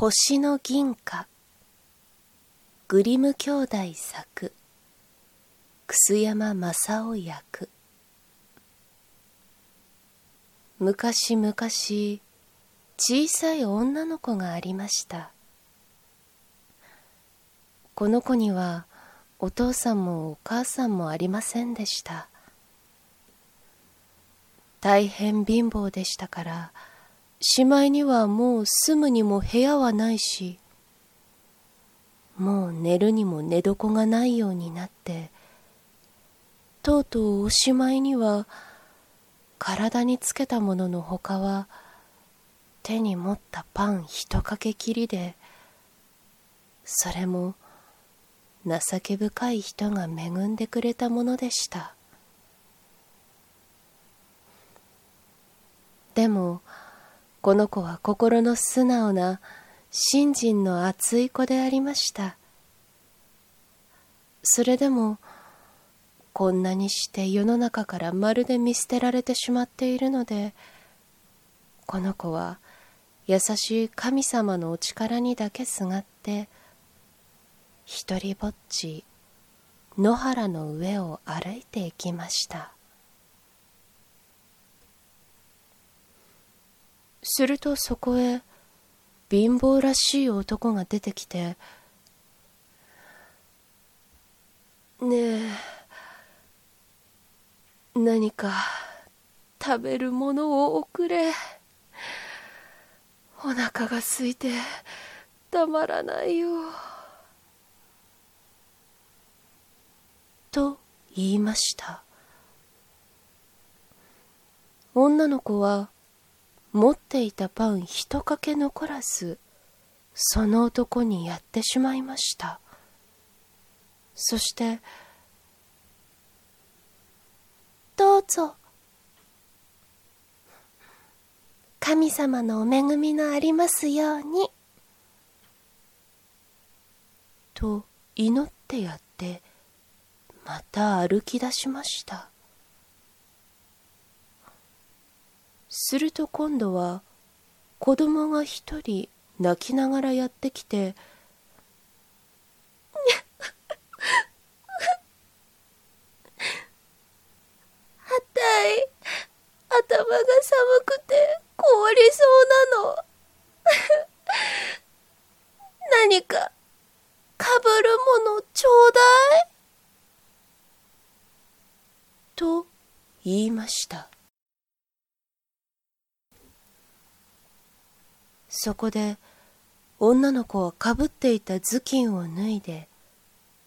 星の銀貨。グリム兄弟作。楠山正夫役。昔々小さい女の子がありました。この子にはお父さんもお母さんもありませんでした。大変貧乏でしたからしまいにはもう住むにも部屋はないし、もう寝るにも寝床がないようになって、とうとうおしまいには体につけたもののほかは手に持ったパン一かけきりで、それも情け深い人が恵んでくれたものでした。でも、この子は心の素直な信心の熱い子でありました。それでもこんなにして世の中からまるで見捨てられてしまっているのでこの子は優しい神様のお力にだけすがって一りぼっち野原の上を歩いていきました。するとそこへ貧乏らしい男が出てきて「ねえ何か食べるものをおくれ。お腹が空いてたまらないよ」と言いました。女の子は持っていたパン一かけ残らずその男にやってしまいました。そして「どうぞ。神様のお恵みのありますように」と祈ってやってまた歩き出しました。すると今度は子供が一人泣きながらやってきてあたい頭が寒くて凍りそうなの。何かかぶるものちょうだい。と言いましたそこで女の子はかぶっていた頭巾を脱いで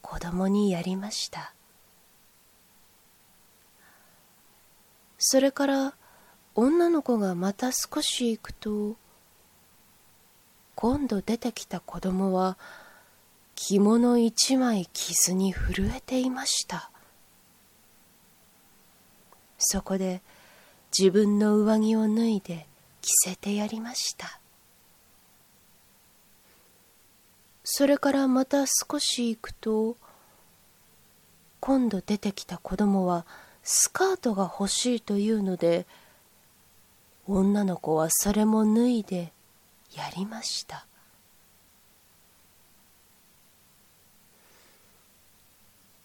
子供にやりました。それから女の子がまた少し行くと今度出てきた子供は着物一枚傷に震えていました。そこで自分の上着を脱いで着せてやりました。それからまた少し行くと今度出てきた子供はスカートが欲しいというので女の子はそれも脱いでやりました。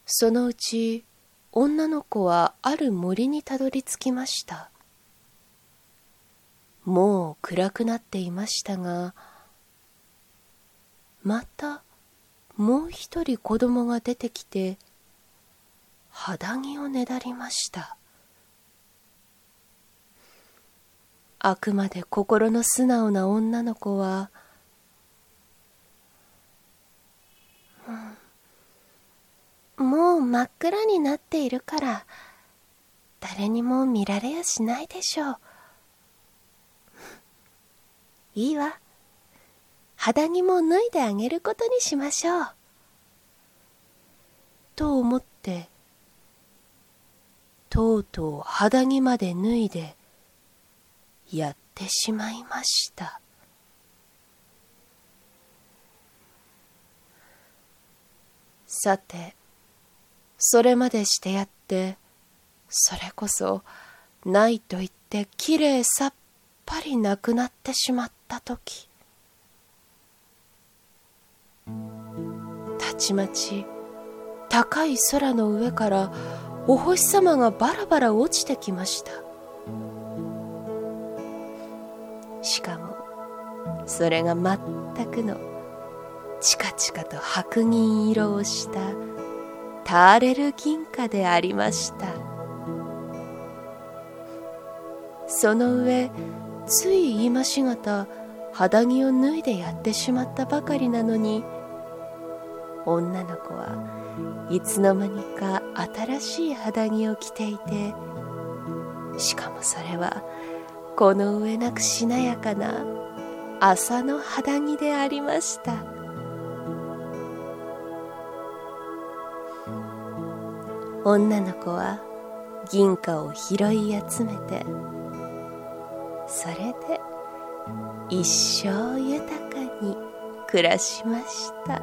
そのうち女の子はある森にたどり着きました。もう暗くなっていましたがまたもう一人子供が出てきて肌着をねだりました。あくまで心の素直な女の子は、うん、もう真っ暗になっているから誰にも見られやしないでしょう。いいわ。肌着も脱いであげることにしましょう。と思って、とうとう肌着まで脱いで、やってしまいました。さて、それまでしてやって、それこそ、ないと言ってきれいさっぱりなくなってしまったとき、たちまち高い空の上からお星様がバラバラ落ちてきました。しかもそれが全くのチカチカと白銀色をしたターレル銀貨でありました。その上つい今しがた肌着を脱いでやってしまったばかりなのに女の子はいつの間にか新しい肌着を着ていてしかもそれはこの上なくしなやかな麻の肌着でありました。女の子は銀貨を拾い集めてそれで一生豊かに暮らしました。